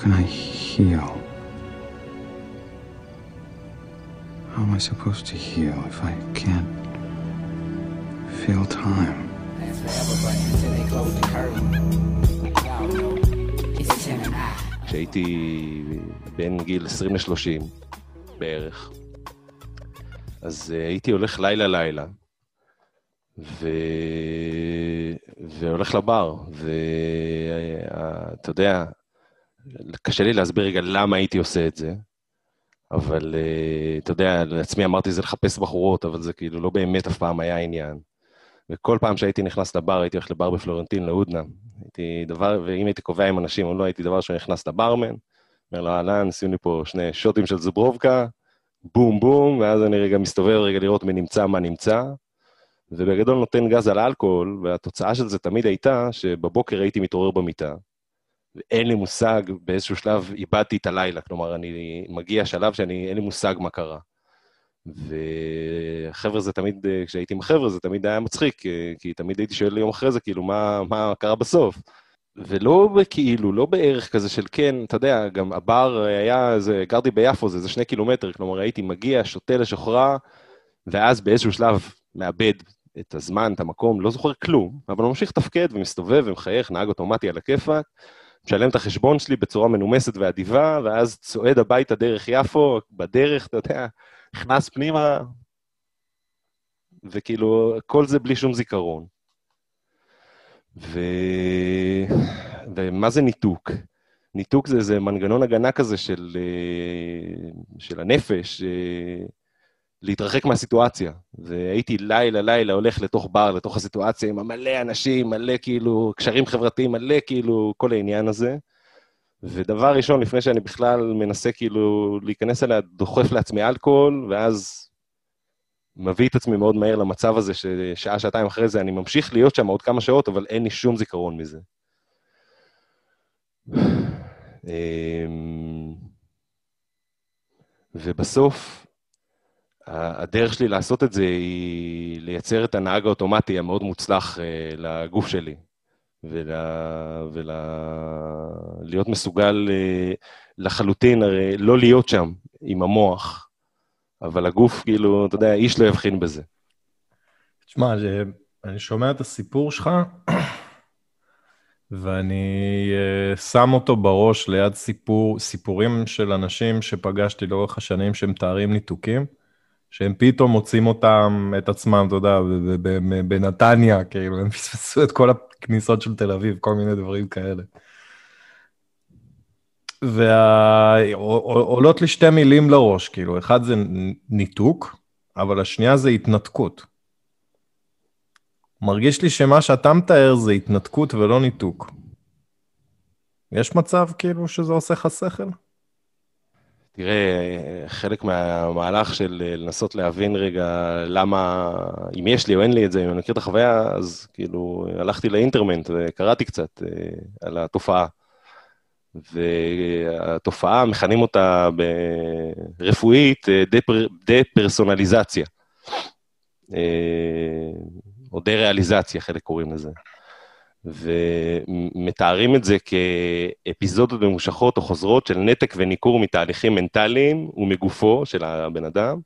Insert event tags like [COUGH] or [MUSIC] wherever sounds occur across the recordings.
can I heal? How am I supposed to heal if I can't feel time? כשהייתי בין גיל 20 ל-30 בערך, אז uh, הייתי הולך לילה-לילה, ו... והולך לבר, ואתה יודע, קשה לי להסביר רגע למה הייתי עושה את זה, אבל uh, אתה יודע, לעצמי אמרתי זה לחפש בחורות, אבל זה כאילו לא באמת אף פעם היה עניין. וכל פעם שהייתי נכנס לבר, הייתי הולך לבר בפלורנטין, להודנה. הייתי דבר, ואם הייתי קובע עם אנשים או לא, הייתי דבר שאני נכנס לברמן, אומר לו, אהלן, שים לי פה שני שוטים של זוברובקה, בום בום, ואז אני רגע מסתובב רגע לראות מי נמצא, מה נמצא, ובגדול נותן גז על האלכוהול, והתוצאה של זה תמיד הייתה שבבוקר הייתי מתעורר במיטה, ואין לי מושג, באיזשהו שלב איבדתי את הלילה, כלומר, אני מגיע שלב שאני, אין לי מושג מה קרה. וחבר'ה זה תמיד, כשהייתי עם חבר'ה זה תמיד היה מצחיק, כי תמיד הייתי שואל יום אחרי זה, כאילו, מה, מה קרה בסוף? ולא כאילו, לא בערך כזה של כן, אתה יודע, גם הבר היה, זה, גרתי ביפו, זה איזה שני קילומטר, כלומר הייתי מגיע, שותה לשוחרה, ואז באיזשהו שלב מאבד את הזמן, את המקום, לא זוכר כלום, אבל ממשיך לתפקד ומסתובב ומחייך, נהג אוטומטי על הכיפאק, משלם את החשבון שלי בצורה מנומסת ואדיבה, ואז צועד הביתה דרך יפו, בדרך, אתה יודע, נכנס פנימה, וכאילו, כל זה בלי שום זיכרון. ו... ומה זה ניתוק? ניתוק זה איזה מנגנון הגנה כזה של, אה, של הנפש, אה, להתרחק מהסיטואציה. והייתי לילה, לילה הולך לתוך בר, לתוך הסיטואציה עם מלא אנשים, מלא כאילו, קשרים חברתיים, מלא כאילו, כל העניין הזה. ודבר ראשון, לפני שאני בכלל מנסה כאילו להיכנס אליה, דוחף לעצמי אלכוהול, ואז מביא את עצמי מאוד מהר למצב הזה ששעה, שעתיים אחרי זה אני ממשיך להיות שם עוד כמה שעות, אבל אין לי שום זיכרון מזה. אמ, ובסוף, הדרך שלי לעשות את זה היא לייצר את הנהג האוטומטי המאוד מוצלח אה, לגוף שלי, ולהיות ול... מסוגל אה, לחלוטין, הרי לא להיות שם עם המוח, אבל הגוף, כאילו, אתה יודע, איש לא יבחין בזה. תשמע, אני שומע את הסיפור שלך, [COUGHS] ואני uh, שם אותו בראש ליד סיפור, סיפורים של אנשים שפגשתי לאורך השנים שמתארים ניתוקים, שהם פתאום מוצאים אותם, את עצמם, אתה יודע, בנתניה, כאילו, הם פספסו את כל הכניסות של תל אביב, כל מיני דברים כאלה. ועולות לי שתי מילים לראש, כאילו, אחד זה ניתוק, אבל השנייה זה התנתקות. מרגיש לי שמה שאתה מתאר זה התנתקות ולא ניתוק. יש מצב כאילו שזה עושה לך שכל? תראה, חלק מהמהלך של לנסות להבין רגע למה, אם יש לי או אין לי את זה, אם אני מכיר את החוויה, אז כאילו הלכתי לאינטרמנט וקראתי קצת אה, על התופעה. והתופעה, מכנים אותה ברפואית דפר, דה-פרסונליזציה. אה, או דה-ריאליזציה, חלק קוראים לזה. ומתארים את זה כאפיזודות ממושכות או חוזרות של נתק וניכור מתהליכים מנטליים ומגופו של הבן אדם,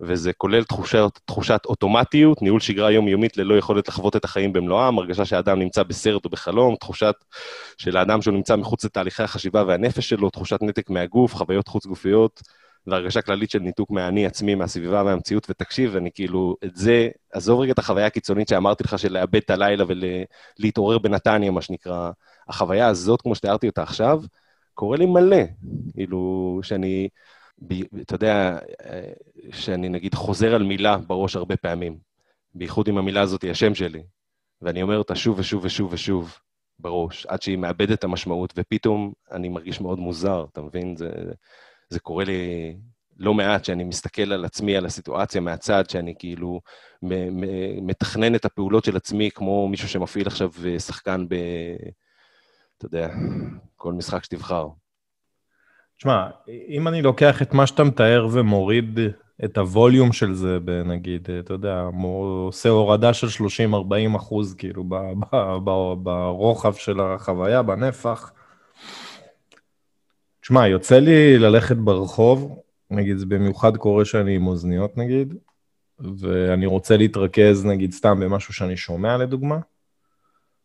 וזה כולל תחושת, תחושת אוטומטיות, ניהול שגרה יומיומית ללא יכולת לחוות את החיים במלואם, הרגשה שהאדם נמצא בסרט או בחלום, תחושת של האדם שהוא נמצא מחוץ לתהליכי החשיבה והנפש שלו, תחושת נתק מהגוף, חוויות חוץ-גופיות, והרגשה כללית של ניתוק מהאני עצמי, מהסביבה, מהמציאות, ותקשיב, אני כאילו, את זה, עזוב רגע את החוויה הקיצונית שאמרתי לך, של לאבד את הלילה ולהתעורר בנתניה, מה שנקרא. החוויה הזאת, כמו שתיארתי אותה עכשיו, קורה לי מלא. כאילו, שאני, אתה יודע, שאני נגיד חוזר על מילה בראש הרבה פעמים, בייחוד עם המילה הזאת, היא השם שלי, ואני אומר אותה שוב ושוב ושוב ושוב בראש, עד שהיא מאבדת את המשמעות, ופתאום אני מרגיש מאוד מוזר, אתה מבין? זה... זה קורה לי לא מעט, שאני מסתכל על עצמי, על הסיטואציה מהצד, שאני כאילו מתכנן את הפעולות של עצמי כמו מישהו שמפעיל עכשיו אה, שחקן ב... אתה יודע, כל משחק שתבחר. תשמע, אם אני לוקח את מה שאתה מתאר ומוריד את הווליום של זה, נגיד, אתה יודע, עושה הורדה של 30-40 אחוז, כאילו, ברוחב של החוויה, בנפח, תשמע, יוצא לי ללכת ברחוב, נגיד, זה במיוחד קורה שאני עם אוזניות נגיד, ואני רוצה להתרכז נגיד סתם במשהו שאני שומע לדוגמה,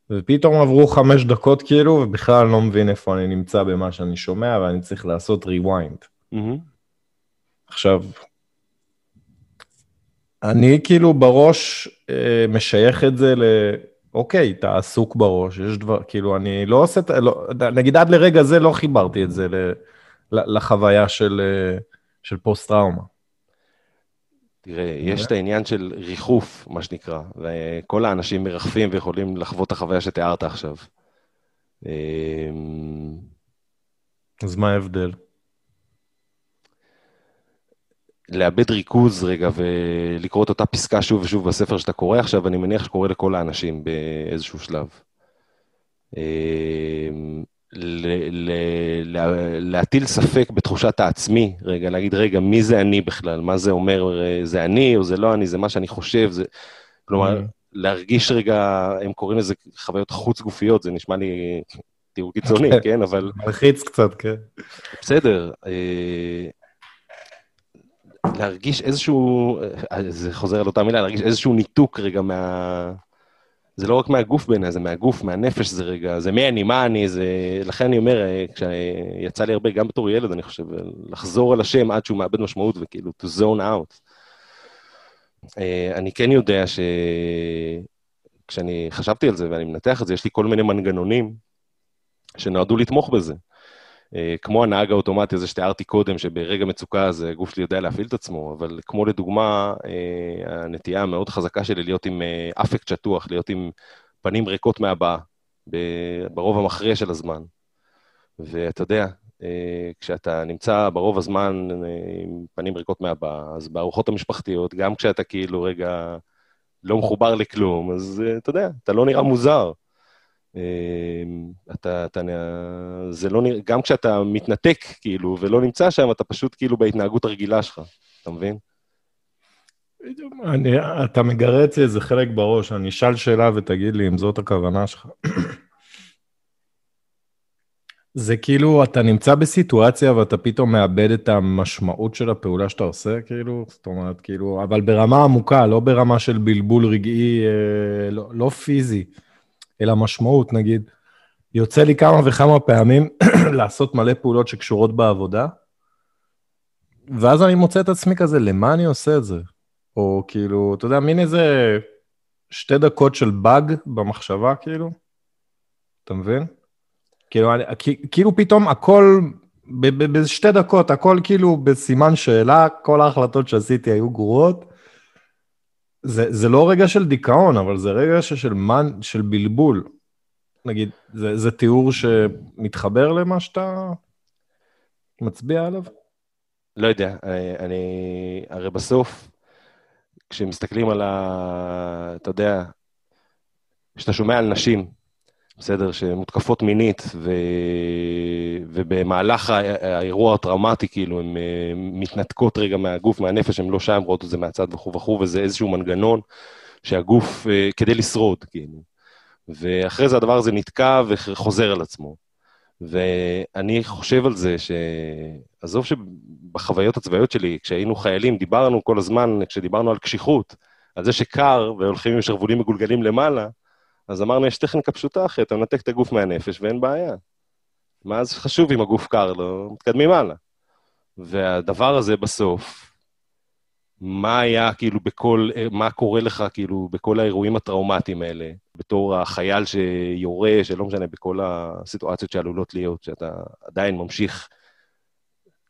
ופתאום עברו חמש דקות כאילו, ובכלל אני לא מבין איפה אני נמצא במה שאני שומע, ואני צריך לעשות rewind. מהמם. עכשיו, אני כאילו בראש אה, משייך את זה ל... אוקיי, אתה עסוק בראש, יש דבר, כאילו, אני לא עושה, את- לא, נגיד עד לרגע זה לא חיברתי את זה ל, לחוויה של, אה, של פוסט-טראומה. תראה, יש את העניין של ריחוף, מה שנקרא, וכל האנשים מרחפים ויכולים לחוות את החוויה שתיארת עכשיו. אמ, אז מה ההבדל? לאבד ריכוז רגע ולקרוא את אותה פסקה שוב ושוב בספר שאתה קורא עכשיו, אני מניח שקורה לכל האנשים באיזשהו שלב. אמ, ל- ל- לה- להטיל ספק בתחושת העצמי, רגע, להגיד, רגע, מי זה אני בכלל? מה זה אומר, אה, זה אני או זה לא אני, זה מה שאני חושב, זה... כלומר, Mm. להרגיש רגע, הם קוראים לזה חוויות חוץ-גופיות, זה נשמע לי תיאור קיצוני, [LAUGHS] כן. כן? אבל מלחיץ קצת, כן. בסדר. להרגיש איזשהו, אה, זה חוזר על אותה מילה, להרגיש איזשהו ניתוק רגע מה... זה לא רק מהגוף בעיניי, זה מהגוף, מהנפש, זה רגע, זה מי אני, מה אני, זה... לכן אני אומר, אה, כשיצא לי הרבה, גם בתור ילד, אני חושב, לחזור על השם עד שהוא מאבד משמעות וכאילו, to zone out. אה, אני כן יודע שכשאני חשבתי על זה ואני מנתח את זה, יש לי כל מיני מנגנונים שנועדו לתמוך בזה. אה, כמו הנהג האוטומטי הזה שתיארתי קודם, שברגע מצוקה אז הגוף שלי יודע להפעיל את עצמו, אבל כמו לדוגמה, אה, הנטייה המאוד חזקה שלי להיות עם אה, אפקט שטוח, להיות עם פנים ריקות מהבעה, ברוב המכריע של הזמן. ואתה יודע, כשאתה נמצא ברוב הזמן עם פנים ריקות מהבעה, אז בארוחות המשפחתיות, גם כשאתה כאילו רגע לא מחובר לכלום, אז אתה יודע, אתה לא נראה מוזר. אה, אתה, אתה, זה לא נראה, גם כשאתה מתנתק, כאילו, ולא נמצא שם, אתה פשוט כאילו בהתנהגות הרגילה שלך, אתה מבין? אני, אתה מגרה אצלי איזה חלק בראש, אני אשאל שאלה ותגיד לי אם זאת הכוונה שלך. זה כאילו, אתה נמצא בסיטואציה ואתה פתאום מאבד את המשמעות של הפעולה שאתה עושה, כאילו, זאת אומרת, כאילו, אבל ברמה עמוקה, לא ברמה של בלבול רגעי, אה, לא, לא פיזי, אלא משמעות, נגיד. יוצא לי כמה וכמה פעמים [CLEARS THROAT] לעשות מלא פעולות שקשורות בעבודה, ואז אני מוצא את עצמי כזה, למה אני עושה את זה? או כאילו, אתה יודע, מין איזה שתי דקות של באג במחשבה, כאילו. אתה מבין? כאילו, אני, כאילו פתאום הכל, בשתי דקות, הכל כאילו בסימן שאלה, כל ההחלטות שעשיתי היו גרועות. זה, זה לא רגע של דיכאון, אבל זה רגע של, מן, של בלבול. נגיד, זה, זה תיאור שמתחבר למה שאתה מצביע עליו? לא יודע, אני, אני הרי בסוף, כשמסתכלים על ה... אתה יודע, כשאתה שומע על נשים, בסדר, שמותקפות מינית, ו... ובמהלך האירוע הטראומטי, כאילו, הן אה, מתנתקות רגע מהגוף, מהנפש, הן לא שם, רואות את זה מהצד וכו' וכו', וזה איזשהו מנגנון שהגוף, אה, כדי לשרוד, כאילו. ואחרי זה הדבר הזה נתקע וחוזר על עצמו. ואני חושב על זה ש... עזוב שבחוויות הצבאיות שלי, כשהיינו חיילים, דיברנו כל הזמן, כשדיברנו על קשיחות, על זה שקר והולכים עם שרוולים מגולגלים למעלה, אז אמרנו, יש טכניקה פשוטה אחרת, אתה מנתק את הגוף מהנפש ואין בעיה. מה אז חשוב אם הגוף קר לו? מתקדמים הלאה. והדבר הזה בסוף, מה היה כאילו בכל, מה קורה לך כאילו בכל האירועים הטראומטיים האלה, בתור החייל שיורה, שלא משנה, בכל הסיטואציות שעלולות להיות, שאתה עדיין ממשיך,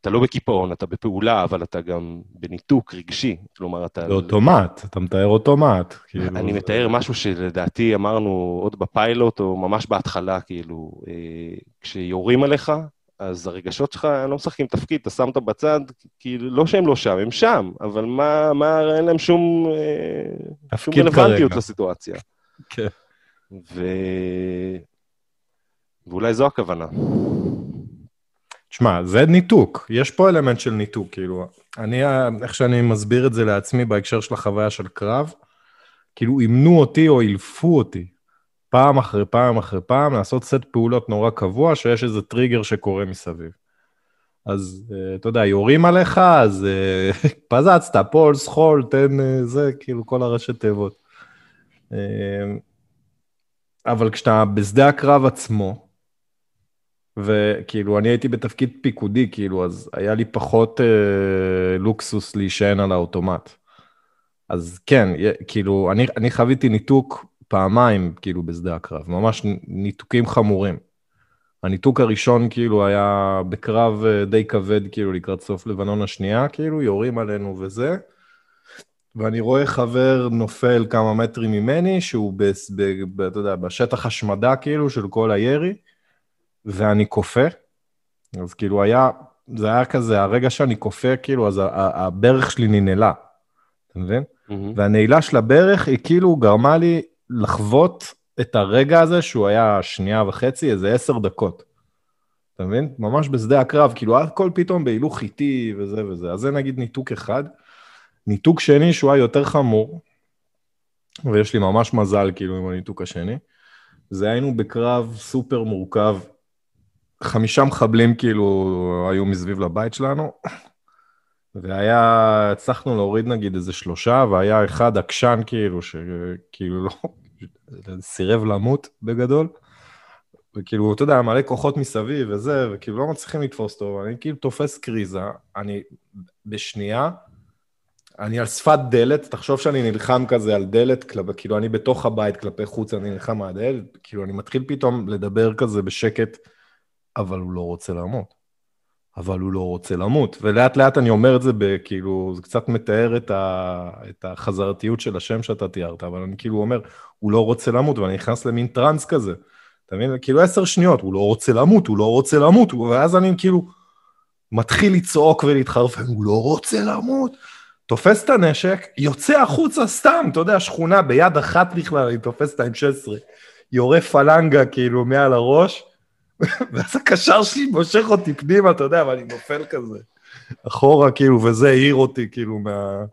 אתה לא בקיפאון, אתה בפעולה, אבל אתה גם בניתוק רגשי. כלומר, אתה... זה אוטומט, אתה מתאר אוטומט. כאילו, אני מתאר משהו שלדעתי אמרנו עוד בפיילוט, או ממש בהתחלה, כאילו, אה, כשיורים עליך, אז הרגשות שלך לא משחקים תפקיד, אתה שם אותם בצד, כאילו, לא שהם לא שם, הם שם, אבל מה, מה אין להם שום, אה, שום רלוונטיות כרגע. לסיטואציה. כן. ו... ואולי זו הכוונה. תשמע, זה ניתוק, יש פה אלמנט של ניתוק, כאילו, אני, איך שאני מסביר את זה לעצמי בהקשר של החוויה של קרב, כאילו אימנו אותי או אילפו אותי, פעם אחרי פעם אחרי פעם, לעשות סט פעולות נורא קבוע, שיש איזה טריגר שקורה מסביב. אז אה, אתה יודע, יורים עליך, אז אה, [LAUGHS] פזצת, פול, זחול, תן אה, זה, כאילו כל הראשי תיבות. אה, אבל כשאתה בשדה הקרב עצמו, וכאילו, אני הייתי בתפקיד פיקודי, כאילו, אז היה לי פחות אה, לוקסוס להישען על האוטומט. אז כן, כאילו, אני, אני חוויתי ניתוק פעמיים, כאילו, בשדה הקרב, ממש ניתוקים חמורים. הניתוק הראשון, כאילו, היה בקרב אה, די כבד, כאילו, לקראת סוף לבנון השנייה, כאילו, יורים עלינו וזה. ואני רואה חבר נופל כמה מטרים ממני, שהוא, ב, ב, ב, אתה יודע, בשטח השמדה, כאילו, של כל הירי, ואני כופה. אז כאילו היה, זה היה כזה, הרגע שאני כופה, כאילו, אז הברך שלי ננעלה, אתה מבין? מהמם. והנעילה של הברך היא כאילו גרמה לי לחוות את הרגע הזה, שהוא היה שנייה וחצי, איזה עשר דקות. אתה מבין? ממש בשדה הקרב, כאילו הכל פתאום בהילוך איטי וזה וזה. אז זה נגיד ניתוק אחד. ניתוק שני שהוא היה יותר חמור, ויש לי ממש מזל כאילו עם הניתוק השני, זה היינו בקרב סופר מורכב. חמישה מחבלים כאילו היו מסביב לבית שלנו, והיה, הצלחנו להוריד נגיד איזה שלושה, והיה אחד עקשן כאילו, שכאילו לא, [LAUGHS] סירב למות בגדול. וכאילו, אתה יודע, מלא כוחות מסביב וזה, וכאילו לא מצליחים לתפוס אותו, אני כאילו תופס קריזה, אני בשנייה, אני על שפת דלת, תחשוב שאני נלחם כזה על דלת, כאילו אני בתוך הבית כלפי חוץ, אני נלחם על הדלת, כאילו אני מתחיל פתאום לדבר כזה בשקט, אבל הוא לא רוצה למות. אבל הוא לא רוצה למות. ולאט לאט אני אומר את זה בכאילו, זה קצת מתאר את, ה, את החזרתיות של השם שאתה תיארת, אבל אני כאילו אומר, הוא לא רוצה למות, ואני נכנס למין טראנס כזה. אתה מבין? כאילו עשר שניות, הוא לא רוצה למות, הוא לא רוצה למות, ואז אני כאילו מתחיל לצעוק ולהתחרפן, הוא לא רוצה למות. תופס את הנשק, יוצא החוצה סתם, אתה יודע, שכונה ביד אחת בכלל, אני תופס את ה-M16, יורה פלנגה כאילו מעל הראש, ואז הקשר שלי מושך אותי פנימה, אתה יודע, ואני נופל כזה. אחורה, כאילו, וזה העיר אותי, כאילו, מה,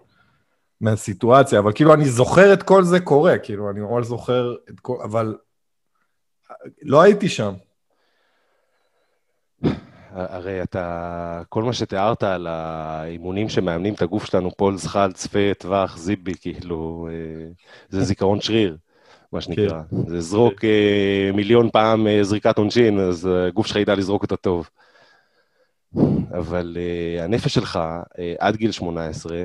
מהסיטואציה, אבל כאילו, אני זוכר את כל זה קורה, כאילו, אני ממש זוכר את כל, אבל לא הייתי שם. הרי אתה, כל מה שתיארת על האימונים שמאמנים את הגוף שלנו, פול זחל, צפה, טווח, זיבי, כאילו, אה, זה זיכרון שריר, מה שנקרא. זה זרוק אה, מיליון פעם אה, זריקת עונשין, אז הגוף שלך ידע לזרוק אותה טוב. אבל אה, הנפש שלך, אה, עד גיל 18,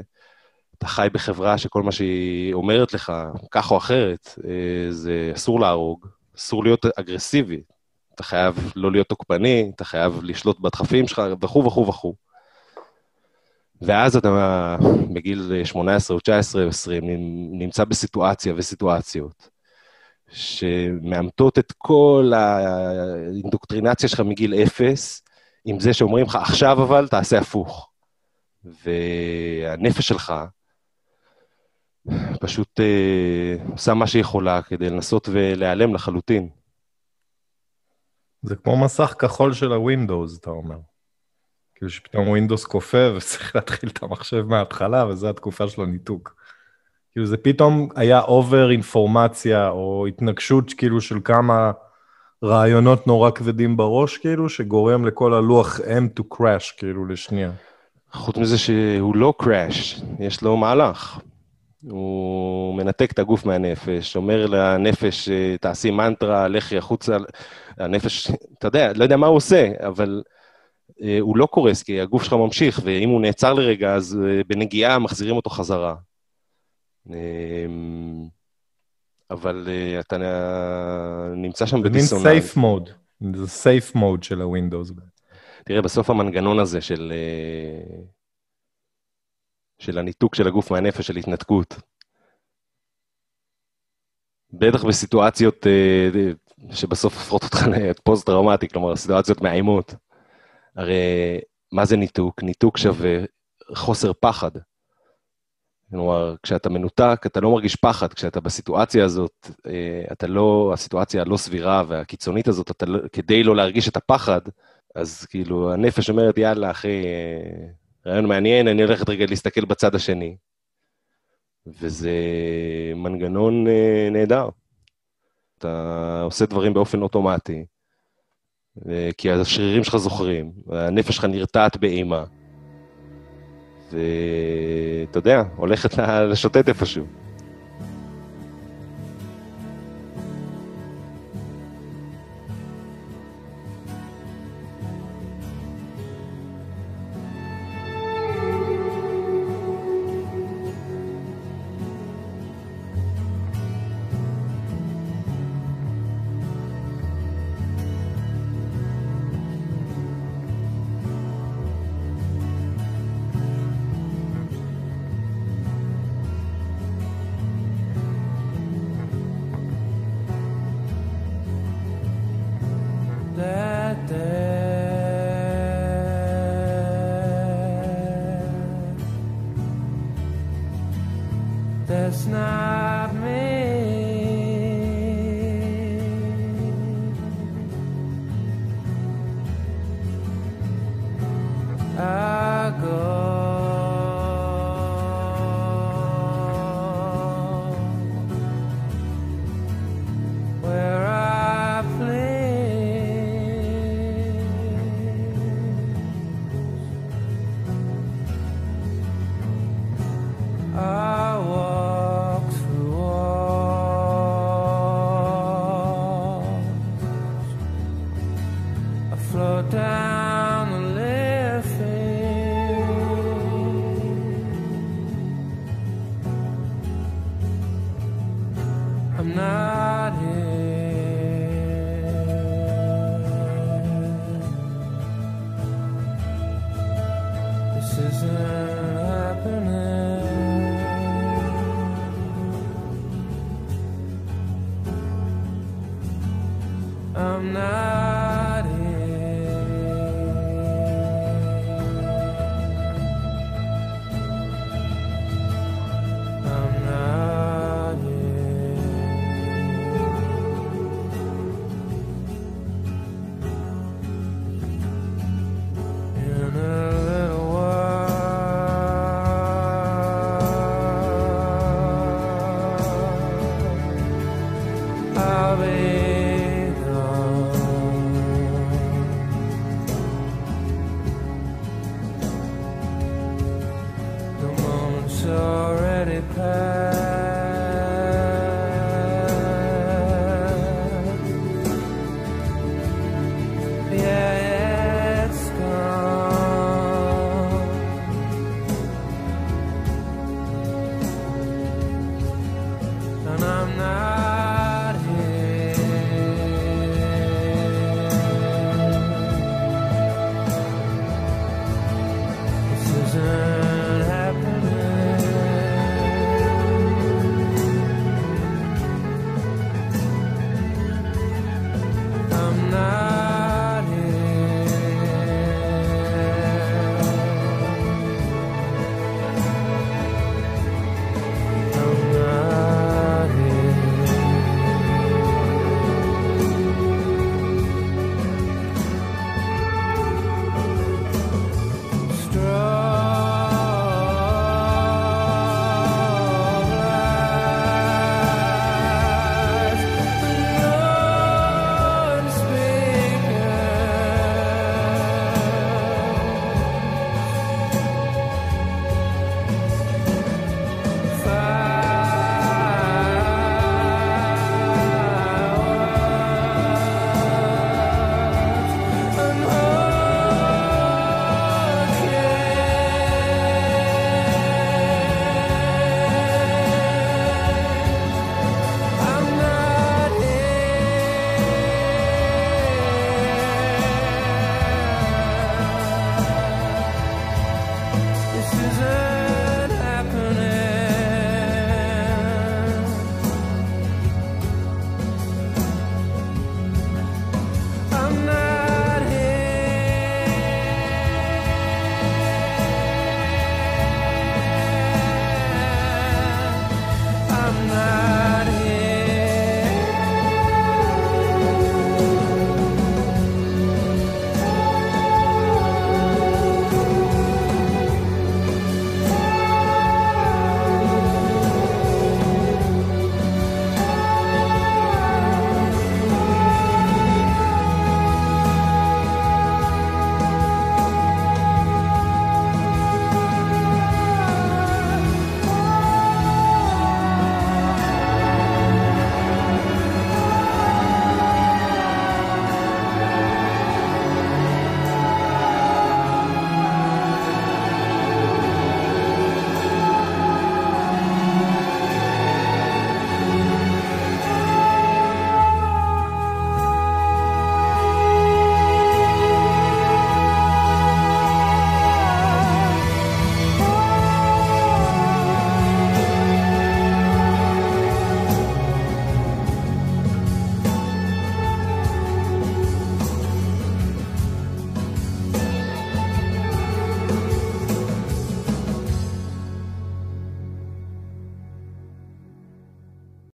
אתה חי בחברה שכל מה שהיא אומרת לך, כך או אחרת, אה, זה אסור להרוג, אסור להיות אגרסיבי. אתה חייב לא להיות תוקפני, אתה חייב לשלוט בדחפים שלך, וכו' וכו' וכו'. ואז אתה בגיל 18 או 19 או 20 נמצא בסיטואציה וסיטואציות שמאמתות את כל האינדוקטרינציה שלך מגיל אפס, עם זה שאומרים לך, עכשיו אבל תעשה הפוך. והנפש שלך פשוט אה, עושה מה שהיא יכולה כדי לנסות ולהיעלם לחלוטין. זה כמו מסך כחול של ה Windows, אתה אומר. כאילו שפתאום Windows קופא וצריך להתחיל את המחשב מההתחלה, וזו התקופה של הניתוק. כאילו זה פתאום היה over אינפורמציה, או התנגשות כאילו של כמה רעיונות נורא כבדים בראש, כאילו, שגורם לכל הלוח M to crash, כאילו, לשנייה. חוץ מזה שהוא לא קראש, יש לו מהלך. הוא מנתק את הגוף מהנפש, אומר לנפש, תעשי מנטרה, לכי החוצה. הנפש, אתה יודע, לא יודע מה הוא עושה, אבל אה, הוא לא קורס, כי הגוף שלך ממשיך, ואם הוא נעצר לרגע, אז אה, בנגיעה מחזירים אותו חזרה. אה, אבל אה, אתה נמצא שם זה מין בדיסוננס. סייף מוד. זה סייף מוד של הווינדוס. תראה, בסוף המנגנון הזה של, אה, של הניתוק של הגוף מהנפש, של התנתקות, בטח בסיטואציות אה, שבסוף הופכות אותך לפוסט-טראומטי, כלומר, סיטואציות מאיימות. הרי מה זה ניתוק? ניתוק שווה חוסר פחד. כלומר, כשאתה מנותק, אתה לא מרגיש פחד, כשאתה בסיטואציה הזאת, אה, אתה לא, הסיטואציה הלא סבירה והקיצונית הזאת, אתה לא, כדי לא להרגיש את הפחד, אז כאילו, הנפש אומרת, יאללה, אחי, אה, רעיון מעניין, אני הולכת רגע להסתכל בצד השני. וזה מנגנון אה, נהדר. אתה עושה דברים באופן אוטומטי, כי השרירים שלך זוכרים, הנפש שלך נרתעת באימה. ואתה יודע, הולכת לשוטט איפשהו.